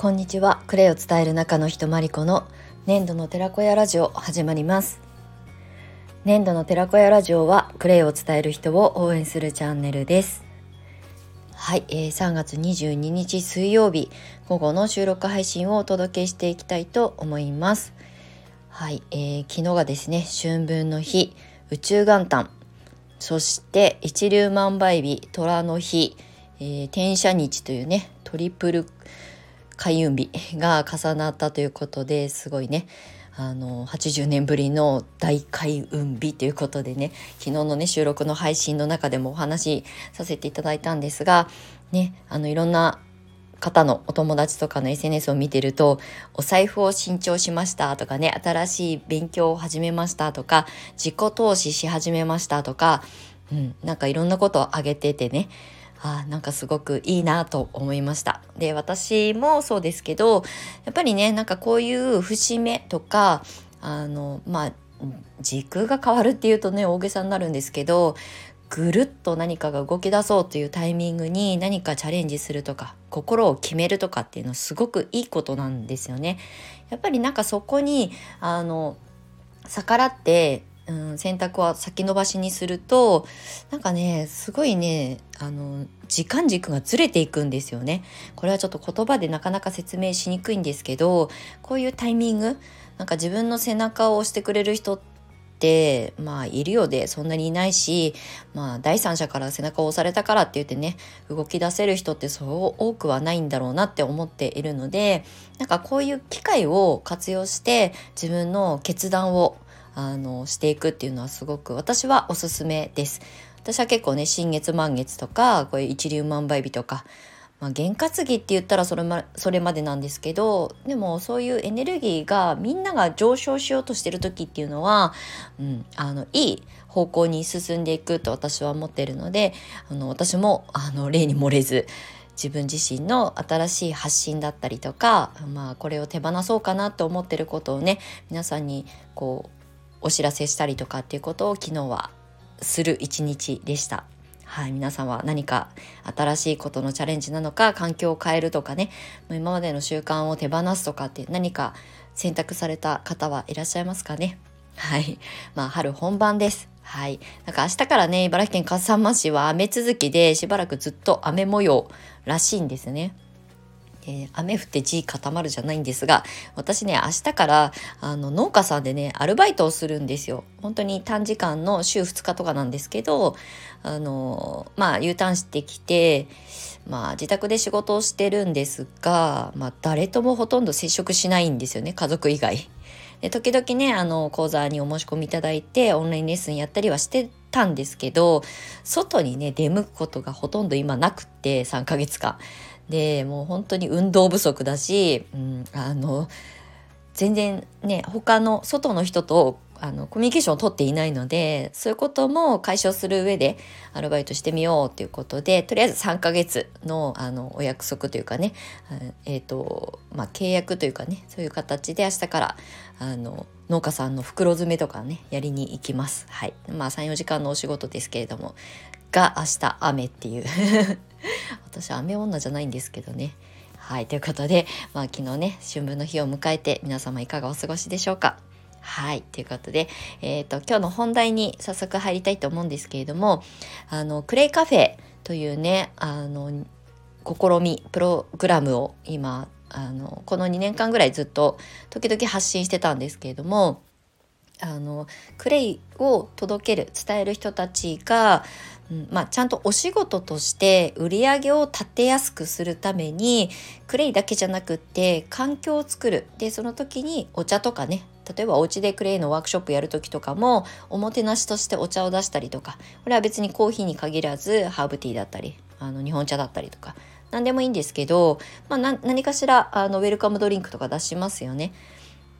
こんにちは。クレイを伝える中の人まりこの粘土の寺子屋ラジオ始まります。粘土の寺子屋ラジオはクレイを伝える人を応援するチャンネルです。はい、えー、3月22日水曜日午後の収録配信をお届けしていきたいと思います。はい、えー、昨日がですね春分の日宇宙元旦。そして一粒万倍日虎の日、えー、転写日というねトリプル開運日が重なったということですごいねあの80年ぶりの大開運日ということでね昨日のね収録の配信の中でもお話しさせていただいたんですがねあのいろんな方のお友達とかの SNS を見てるとお財布を新調しましたとかね新しい勉強を始めましたとか自己投資し始めましたとか、うん、なんかいろんなことを挙げててねあなんかすごくいいなと思いました。で私もそうですけどやっぱりねなんかこういう節目とかあのまあ時空が変わるっていうとね大げさになるんですけどぐるっと何かが動き出そうというタイミングに何かチャレンジするとか心を決めるとかっていうのはすごくいいことなんですよね。やっぱりなんかそこにあの逆らってうん、洗濯は先延ばしにするとなんかねすごいねあの時間軸がずれていくんですよね。これはちょっと言葉でなかなか説明しにくいんですけどこういうタイミングなんか自分の背中を押してくれる人ってまあいるようでそんなにいないしまあ第三者から背中を押されたからって言ってね動き出せる人ってそう多くはないんだろうなって思っているのでなんかこういう機会を活用して自分の決断をあのしていくっていうのはすごく私はおすすめです。私は結構ね新月満月とかこういう一粒万倍日とか、まあ、験担ぎって言ったらそれ,、ま、それまでなんですけどでもそういうエネルギーがみんなが上昇しようとしてる時っていうのは、うん、あのいい方向に進んでいくと私は思ってるのであの私もあの例に漏れず自分自身の新しい発信だったりとか、まあ、これを手放そうかなと思ってることをね皆さんにこうお知らせしたりとかっていうことを昨日はする一日でした。はい、皆さんは何か新しいことのチャレンジなのか環境を変えるとかね今までの習慣を手放すとかって何か選択された方はいらっしゃいますかね？はいまあ春本番です。はいなんか明日からね茨城県笠間市は雨続きでしばらくずっと雨模様らしいんですね。えー、雨降って地固まるじゃないんですが私ね明日からあの農家さんでねアルバイトをするんですよ本当に短時間の週2日とかなんですけどあのまあ U ターンしてきてまあ自宅で仕事をしてるんですが、まあ、誰ともほとんど接触しないんですよね家族以外。で時々ねあの講座にお申し込みいただいてオンラインレッスンやったりはしてたんですけど外にね出向くことがほとんど今なくって3ヶ月間。でもう本当に運動不足だし、うん、あの全然ね他の外の人とあのコミュニケーションを取っていないのでそういうことも解消する上でアルバイトしてみようということでとりあえず3ヶ月のあのお約束というかね、えーとまあ、契約というかねそういう形で明日からあの農家さんの袋詰めとかねやりに行きます。はい、まあ34時間のお仕事ですけれどもが明日雨っていう 私雨女じゃないんですけどね。はいということで、まあ、昨日ね春分の日を迎えて皆様いかがお過ごしでしょうか。はいということで、えーと、今日の本題に早速入りたいと思うんですけれどもあのクレイカフェというねあの試みプログラムを今あのこの2年間ぐらいずっと時々発信してたんですけれどもあのクレイを届ける伝える人たちがうんまあ、ちゃんとお仕事として売り上げを立てやすくするためにクレイだけじゃなくって環境を作る。でその時にお茶とかね。例えばお家でクレイのワークショップやる時とかもおもてなしとしてお茶を出したりとか。これは別にコーヒーに限らずハーブティーだったりあの日本茶だったりとか。何でもいいんですけど、まあ、何かしらあのウェルカムドリンクとか出しますよね。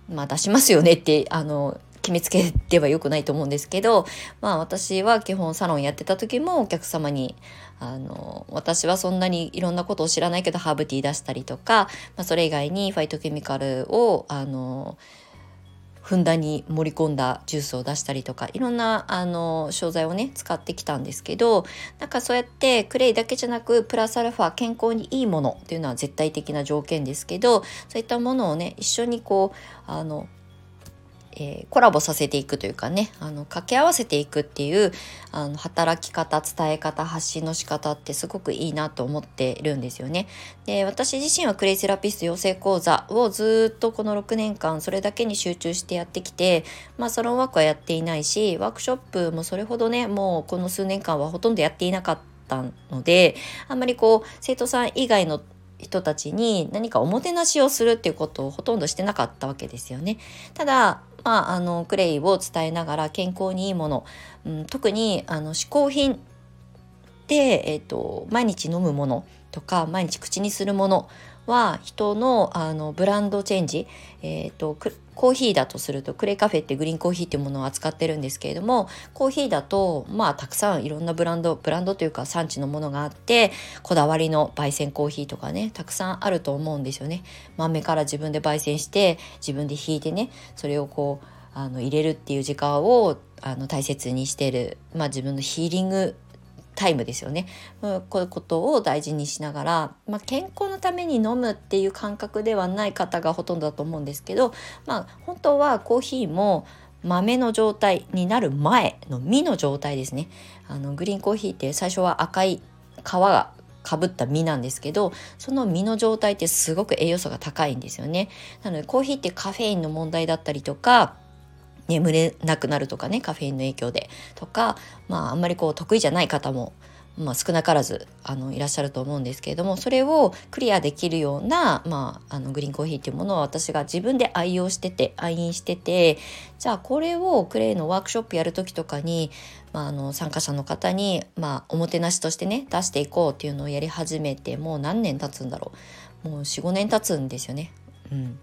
まあ出しますよねってあの決めつけては良くないと思うんですけど、まあ私は基本サロンやってた時もお客様に、あの、私はそんなにいろんなことを知らないけどハーブティー出したりとか、まあそれ以外にファイトケミカルを、あの、ふんだんに盛り込んだジュースを出したりとかいろんなあの商材をね使ってきたんですけどなんかそうやってクレイだけじゃなくプラスアルファ健康にいいものっていうのは絶対的な条件ですけどそういったものをね一緒にこうあのえー、コラボさせていくというかねあの掛け合わせていくっていうあの働き方伝え方発信の仕方ってすごくいいなと思ってるんですよね。で私自身はクレイセラピスト養成講座をずっとこの6年間それだけに集中してやってきてまあサロンワークはやっていないしワークショップもそれほどねもうこの数年間はほとんどやっていなかったのであんまりこう生徒さん以外の人たちに何かおもてなしをするっていうことをほとんどしてなかったわけですよね。ただまあ、あのクレイを伝えながら健康にいいもの、うん、特にあの嗜好品で、えーと、毎日飲むものとか毎日口にするものは人のあのブランドチェンジ、えーと、コーヒーだとするとクレイカフェってグリーンコーヒーっていうものを扱ってるんですけれどもコーヒーだとまあたくさんいろんなブランドブランドというか産地のものがあってこだわりの焙煎コーヒーとかねたくさんあると思うんですよね。豆から自分で焙煎して自分でひいてねそれをこうあの入れるっていう時間をあの大切にしてる、まあ、自分のヒーリングタイムですよね、こういうことを大事にしながら、まあ、健康のために飲むっていう感覚ではない方がほとんどだと思うんですけど、まあ、本当はコーヒーも豆の状態になる前の実の状態ですね。あのグリーンコーヒーって最初は赤い皮がかぶった実なんですけどその実の状態ってすごく栄養素が高いんですよね。なのでコーヒーってカフェインの問題だったりとか眠れなくなるとかねカフェインの影響でとかまああんまりこう得意じゃない方もまあ、少なからずあのいらっしゃると思うんですけれどもそれをクリアできるような、まあ、あのグリーンコーヒーっていうものを私が自分で愛用してて愛飲しててじゃあこれをクレイのワークショップやる時とかに、まあ、あの参加者の方に、まあ、おもてなしとしてね出していこうっていうのをやり始めてもう何年経つんだろうもう45年経つんですよね。うん、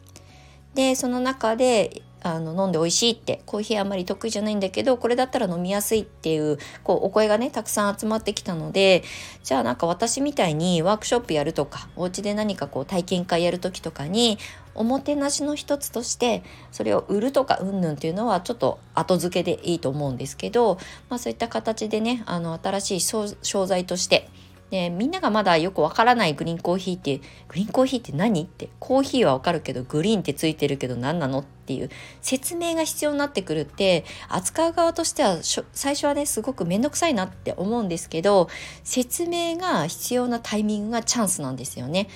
でその中であの飲んで美味しいってコーヒーあんまり得意じゃないんだけどこれだったら飲みやすいっていうこうお声がねたくさん集まってきたのでじゃあなんか私みたいにワークショップやるとかお家で何かこう体験会やる時とかにおもてなしの一つとしてそれを売るとかうんぬんっていうのはちょっと後付けでいいと思うんですけど、まあ、そういった形でねあの新しい商材としてでみんながまだよくわからないグリーンコーヒーってグリーンコーヒーって何ってコーヒーはわかるけどグリーンってついてるけど何なのっていう説明が必要になってくるって扱う側としては最初はねすごく面倒くさいなって思うんですけど説明が必要なタイミングがチャンスなんですよね。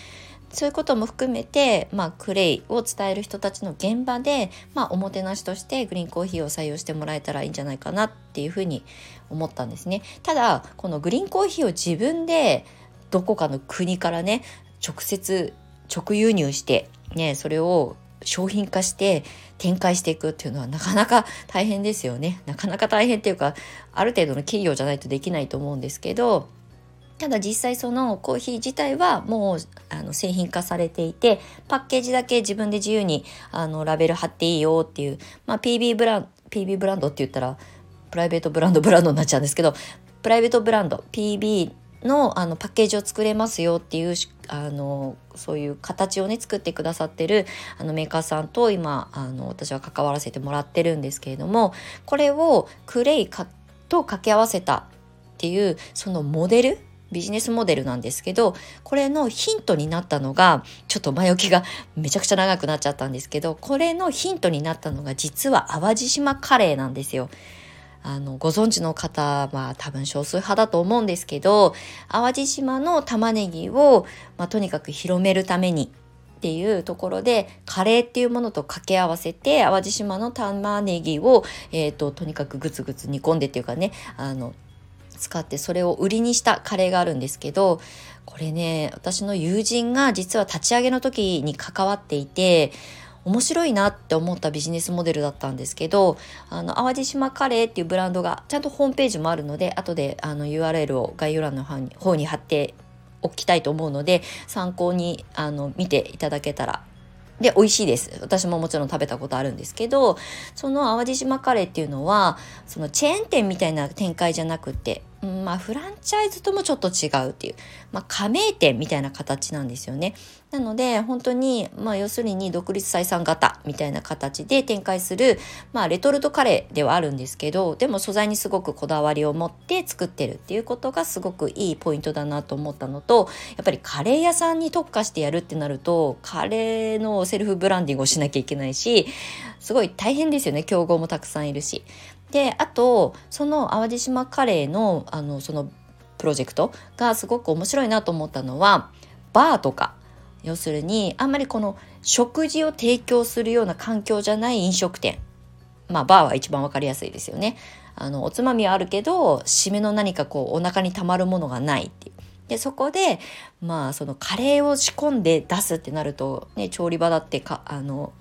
そういうことも含めて、まあ、クレイを伝える人たちの現場で、まあ、おもてなしとしてグリーンコーヒーを採用してもらえたらいいんじゃないかなっていうふうに思ったんですね。ただこのグリーンコーヒーを自分でどこかの国からね直接直輸入してねそれを商品化して展開していくっていうのはなかなか大変ですよね。なかなか大変っていうかある程度の企業じゃないとできないと思うんですけどただ実際そのコーヒー自体はもうあの製品化されていてパッケージだけ自分で自由にあのラベル貼っていいよっていう、まあ、PB ブラン PB ブランドって言ったらプライベートブランドブランドになっちゃうんですけどプライベートブランド PB のあのパッケージを作れますよっていうあのそういう形をね作ってくださってるあのメーカーさんと今あの私は関わらせてもらってるんですけれどもこれをクレイと掛け合わせたっていうそのモデルビジネスモデルなんですけどこれのヒントになったのがちょっと前置きがめちゃくちゃ長くなっちゃったんですけどこれのヒントになったのが実は淡路島カレーなんですよ。あのご存知の方は多分少数派だと思うんですけど淡路島の玉ねぎを、まあ、とにかく広めるためにっていうところでカレーっていうものと掛け合わせて淡路島の玉ねぎを、えーと、とにかくグツグツ煮込んでっていうかねあの使ってそれを売りにしたカレーがあるんですけどこれね私の友人が実は立ち上げの時に関わっていて面白いなって思ったビジネスモデルだったんですけどあの淡路島カレーっていうブランドがちゃんとホームページもあるので後であの URL を概要欄の方に方に貼っておきたいと思うので参考にあの見ていただけたらで、美味しいです。私ももちろん食べたことあるんですけど、その淡路島カレーっていうのは、そのチェーン店みたいな展開じゃなくて、まあフランチャイズともちょっと違うっていう、まあ加盟店みたいな形なんですよね。なので本当にまあ要するに独立採算型みたいな形で展開するまあレトルトカレーではあるんですけどでも素材にすごくこだわりを持って作ってるっていうことがすごくいいポイントだなと思ったのとやっぱりカレー屋さんに特化してやるってなるとカレーのセルフブランディングをしなきゃいけないしすごい大変ですよね競合もたくさんいるし。であとその淡路島カレーのあのそのプロジェクトがすごく面白いなと思ったのはバーとか。要するにあんまりこの食事を提供するような環境じゃない飲食店。まあバーは一番分かりやすいですよね。あのおつまみはあるけど締めの何かこうお腹にたまるものがないっていう。でそこでまあそのカレーを仕込んで出すってなると、ね、調理場だってかあの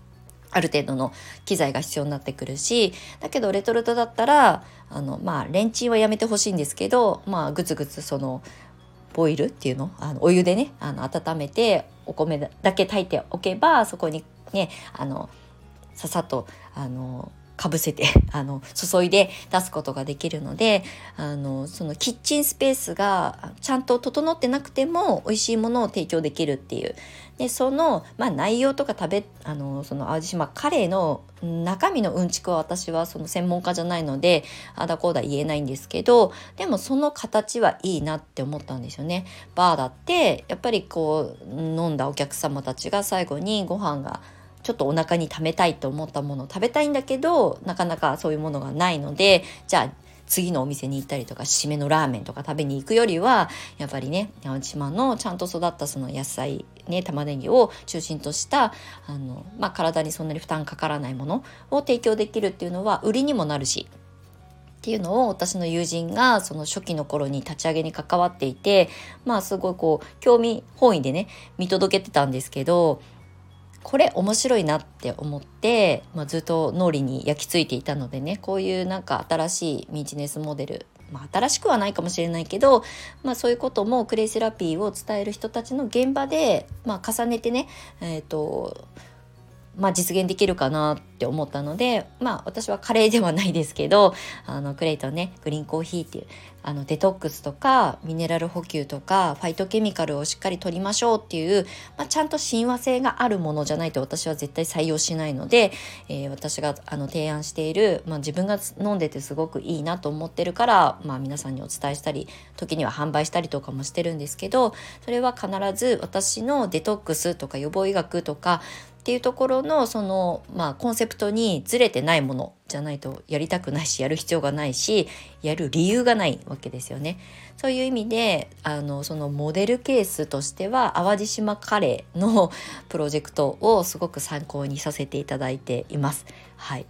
ある程度の機材が必要になってくるしだけどレトルトだったらあのまあレンチンはやめてほしいんですけどまあぐつぐつそのボイルっていうの？あのお湯でねあの温めてお米だけ炊いておけばそこにねあのささっとあのかぶせて あの注いで出すことができるのであのそのキッチンスペースがちゃんと整ってなくても美味しいものを提供できるっていうでその、まあ、内容とか食べあのその淡路島カレーの中身のうんちくは私はその専門家じゃないのであだこうだ言えないんですけどでもその形はいいなって思ったんですよね。バーだってやっぱりこう飲んだお客様たちが最後にご飯がちょっとお腹に溜めたいと思ったものを食べたいんだけどなかなかそういうものがないのでじゃあ次のお店に行ったりとか締めのラーメンとか食べに行くよりはやっぱりね八島のちゃんと育ったその野菜ね玉ねぎを中心としたあの、まあ、体にそんなに負担かからないものを提供できるっていうのは売りにもなるしっていうのを私の友人がその初期の頃に立ち上げに関わっていてまあすごいこう興味本位でね見届けてたんですけどこれ面白いなって思って、まあ、ずっと脳裏に焼き付いていたのでねこういうなんか新しいビジネスモデルまあ、新しくはないかもしれないけど、まあ、そういうこともクレイセラピーを伝える人たちの現場で、まあ、重ねてね、えーとまあ、実現できるかなって思ったので、まあ、私はカレーではないですけどあのクレイトンねグリーンコーヒーっていうあのデトックスとかミネラル補給とかファイトケミカルをしっかりとりましょうっていう、まあ、ちゃんと親和性があるものじゃないと私は絶対採用しないので、えー、私があの提案している、まあ、自分が飲んでてすごくいいなと思ってるから、まあ、皆さんにお伝えしたり時には販売したりとかもしてるんですけどそれは必ず私のデトックスとか予防医学とかっていうところのそのまあコンセプトにずれてないものじゃないとやりたくないしやる必要がないしやる理由がないわけですよね。そういう意味であのそのモデルケースとしては淡路島カレーのプロジェクトをすごく参考にさせていただいています。はい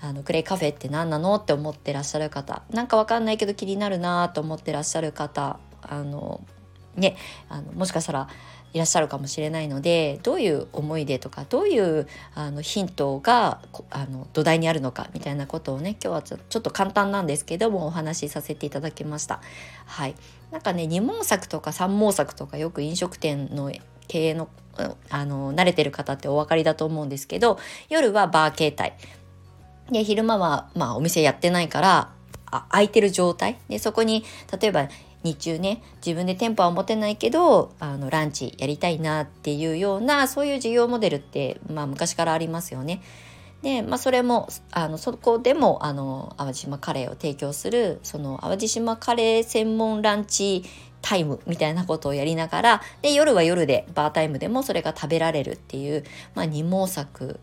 あのクレイカフェって何なのって思ってらっしゃる方なんかわかんないけど気になるなと思ってらっしゃる方あのねあのもしかしたらいらっしゃるかもしれないのでどういう思い出とかどういうあのヒントがあの土台にあるのかみたいなことをね今日はちょっと簡単なんですけどもお話しさせていただきました。はい、なんかね二毛作とか三毛作とかよく飲食店の経営のあの慣れてる方ってお分かりだと思うんですけど夜はバー形態。で昼間は、まあ、お店やってないからあ空いてる状態。でそこに例えば日中ね自分で店舗は持てないけどあのランチやりたいなっていうようなそういう事業モデルって、まあ、昔からありますよね。で、まあ、それもあのそこでもあの淡路島カレーを提供するその淡路島カレー専門ランチタイムみたいなことをやりながらで夜は夜でバータイムでもそれが食べられるっていう、まあ、二毛作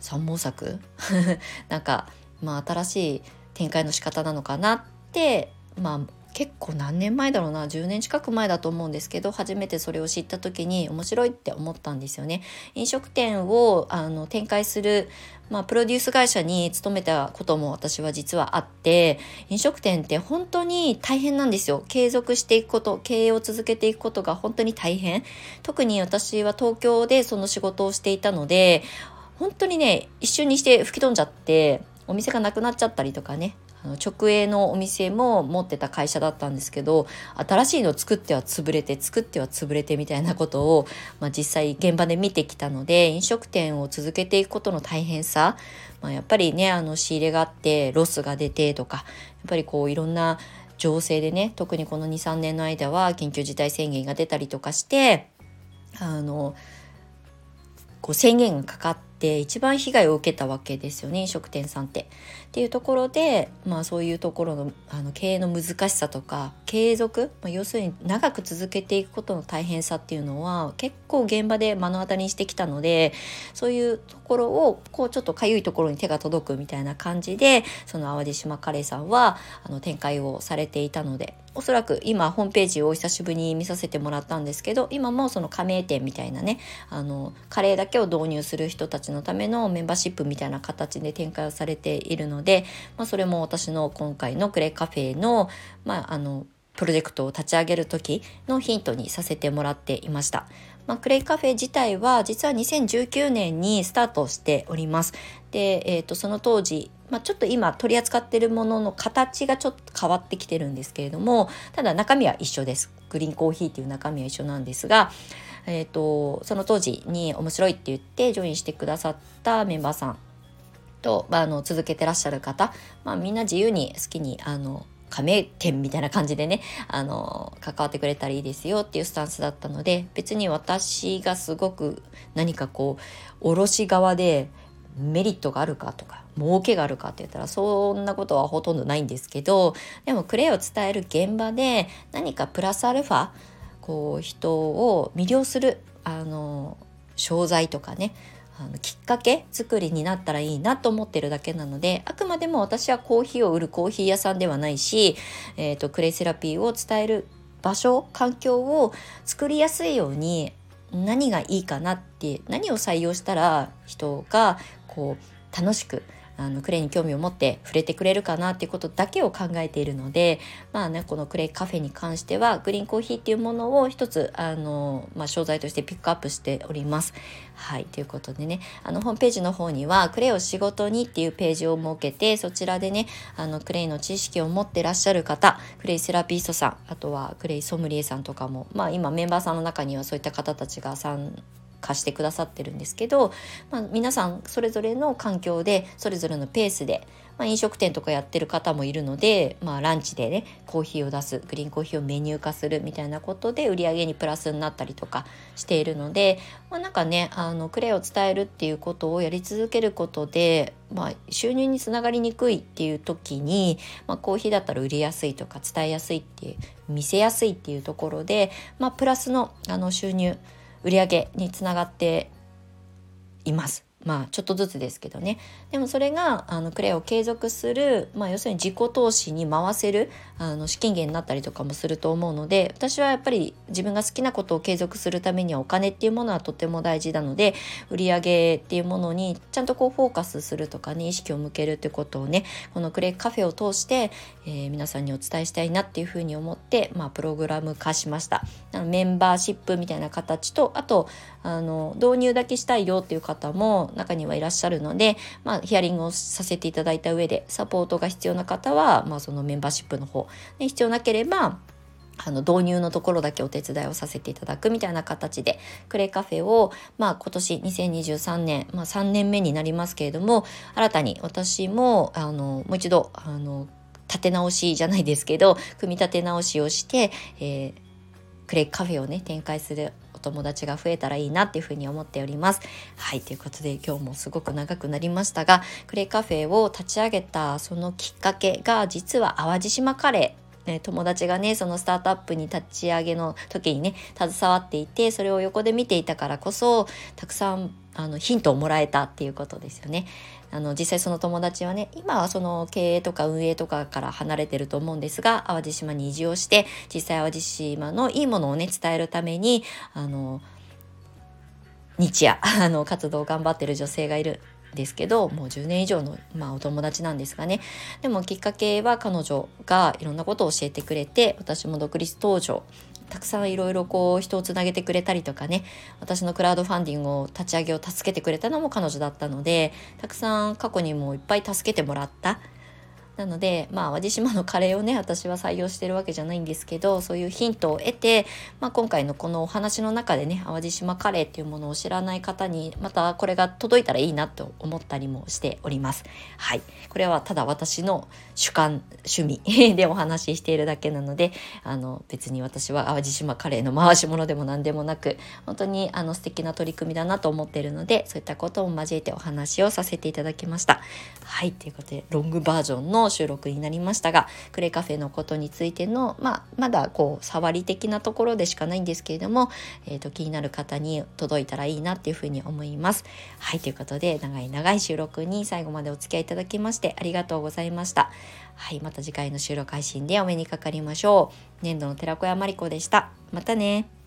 三毛作？なんか、まあ、新しい展開の仕方なのかなってまあ結構何年前だろうな10年近く前だと思うんですけど初めてそれを知った時に面白いって思ったんですよね。飲食店をあの展開する、まあ、プロデュース会社に勤めたことも私は実はあって飲食店って本当に大変なんですよ。継続していくこと経営を続けていくことが本当に大変。特に私は東京でその仕事をしていたので本当にね一瞬にして吹き飛んじゃってお店がなくなっちゃったりとかね直営のお店も持ってた会社だったんですけど新しいのを作っては潰れて作っては潰れてみたいなことを、まあ、実際現場で見てきたので飲食店を続けていくことの大変さ、まあ、やっぱりねあの仕入れがあってロスが出てとかやっぱりこういろんな情勢でね特にこの23年の間は緊急事態宣言が出たりとかしてあのこう制限がかかって一番被害を受けたわけですよね飲食店さんって。っていうところで、まあ、そういうところのあの経営の難しさとか継続、まあ、要するに長く続けていくことの大変さっていうのは結構現場で目の当たりにしてきたのでそういうところをこうちょっとかゆいところに手が届くみたいな感じでその淡路島カレーさんはあの展開をされていたのでおそらく今ホームページを久しぶりに見させてもらったんですけど今もその加盟店みたいなねあのカレーだけを導入する人たちのためのメンバーシップみたいな形で展開をされているので、まあ、それも私の今回のクレカフェの,、まあ、あのプロジェクトを立ち上げる時のヒントにさせてもらっていました。まあ、クレイカフェ自体は実は2019年にスタートしております。で、えー、とその当時まあ、ちょっと今取り扱ってるものの形がちょっと変わってきてるんですけれどもただ中身は一緒ですグリーンコーヒーっていう中身は一緒なんですが、えーと、その当時に面白いって言ってジョインしてくださったメンバーさんと、まあ、あの続けてらっしゃる方、まあ、みんな自由に好きにあの加盟店みたいな感じでねあの関わってくれたらいいですよっていうスタンスだったので別に私がすごく何かこう卸側でメリットがあるかとか儲けがあるかって言ったらそんなことはほとんどないんですけどでもクレイを伝える現場で何かプラスアルファこう人を魅了するあの商材とかねあのきっかけ作りになったらいいなと思ってるだけなのであくまでも私はコーヒーを売るコーヒー屋さんではないし、えーと、とクレイセラピーを伝える場所環境を作りやすいように何がいいかなって何を採用したら人がこう楽しくあのクレイに興味を持って触れてくれるかなっていうことだけを考えているのでまあねこのクレイカフェに関してはグリーンコーヒーっていうものを一つあの、まあ、商材としてピックアップしております。はいということでねあのホームページの方にはクレイを仕事にっていうページを設けてそちらでねあのクレイの知識を持ってらっしゃる方クレイセラピストさんあとはクレイソムリエさんとかもまあ今メンバーさんの中にはそういった方たちが参貸してくださってるんですけど、まあ、皆さんそれぞれの環境でそれぞれのペースで、まあ、飲食店とかやってる方もいるので、まあ、ランチでねコーヒーを出すグリーンコーヒーをメニュー化するみたいなことで売り上げにプラスになったりとかしているので、まあ、なんかねあのクレイを伝えるっていうことをやり続けることで、まあ、収入につながりにくいっていう時に、まあ、コーヒーだったら売りやすいとか伝えやすいっていう見せやすいっていうところで、まあ、プラスのあの収入売り上げにつながっています。まあちょっとずつですけどね。でもそれがあのクレイを継続する、まあ、要するに自己投資に回せるあの資金源になったりとかもすると思うので私はやっぱり自分が好きなことを継続するためにはお金っていうものはとても大事なので売り上げっていうものにちゃんとこうフォーカスするとかね意識を向けるってことをねこのクレイカフェを通して、えー、皆さんにお伝えしたいなっていうふうに思って、まあ、プログラム化しました。メンバーシップみたいな形とあとあの導入だけしたいよっていう方も中にはいらっしゃるので、まあ、ヒアリングをさせていただいた上でサポートが必要な方は、まあ、そのメンバーシップの方、ね、必要なければあの導入のところだけお手伝いをさせていただくみたいな形でクレイカフェを、まあ、今年2023年、まあ、3年目になりますけれども新たに私もあのもう一度あの立て直しじゃないですけど組み立て直しをして、えー、クレイカフェをね展開する友達が増えたらいいなっていうふうに思っております。はい、ということで今日もすごく長くなりましたが、クレカフェを立ち上げたそのきっかけが実は淡路島カレーね、友達がねそのスタートアップに立ち上げの時にね携わっていてそれを横で見ていたからこそたくさんあのヒントをもらえたっていうことですよね。あの実際その友達はね今はその経営とか運営とかから離れてると思うんですが淡路島に移住をして実際淡路島のいいものをね伝えるためにあの日夜あの活動を頑張ってる女性がいるですけどもう10年以上の、まあ、お友達なんですがね。でもきっかけは彼女がいろんなことを教えてくれて私も独立登場たくさんいろいろこう人をつなげてくれたりとかね私のクラウドファンディングを立ち上げを助けてくれたのも彼女だったのでたくさん過去にもいっぱい助けてもらった。なのでまあ淡路島のカレーをね私は採用してるわけじゃないんですけどそういうヒントを得て、まあ、今回のこのお話の中でね淡路島カレーっていうものを知らない方にまたこれが届いたらいいなと思ったりもしております。はい、これはただ私の主観趣味 でお話ししているだけなのであの別に私は淡路島カレーの回し物でも何でもなく本当にあの素敵な取り組みだなと思っているのでそういったことを交えてお話をさせていただきました。はいということでロングバージョンの収録になりましたがクレカフェのことについての、まあ、まだこう触り的なところでしかないんですけれども、えーと、気になる方に届いたらいいなっていうふうに思います。はいということで長い長い収録に最後までお付き合いいただきましてありがとうございました。はいまた次回の収録配信でお目にかかりましょう。年度の寺子屋まりこでした。またね。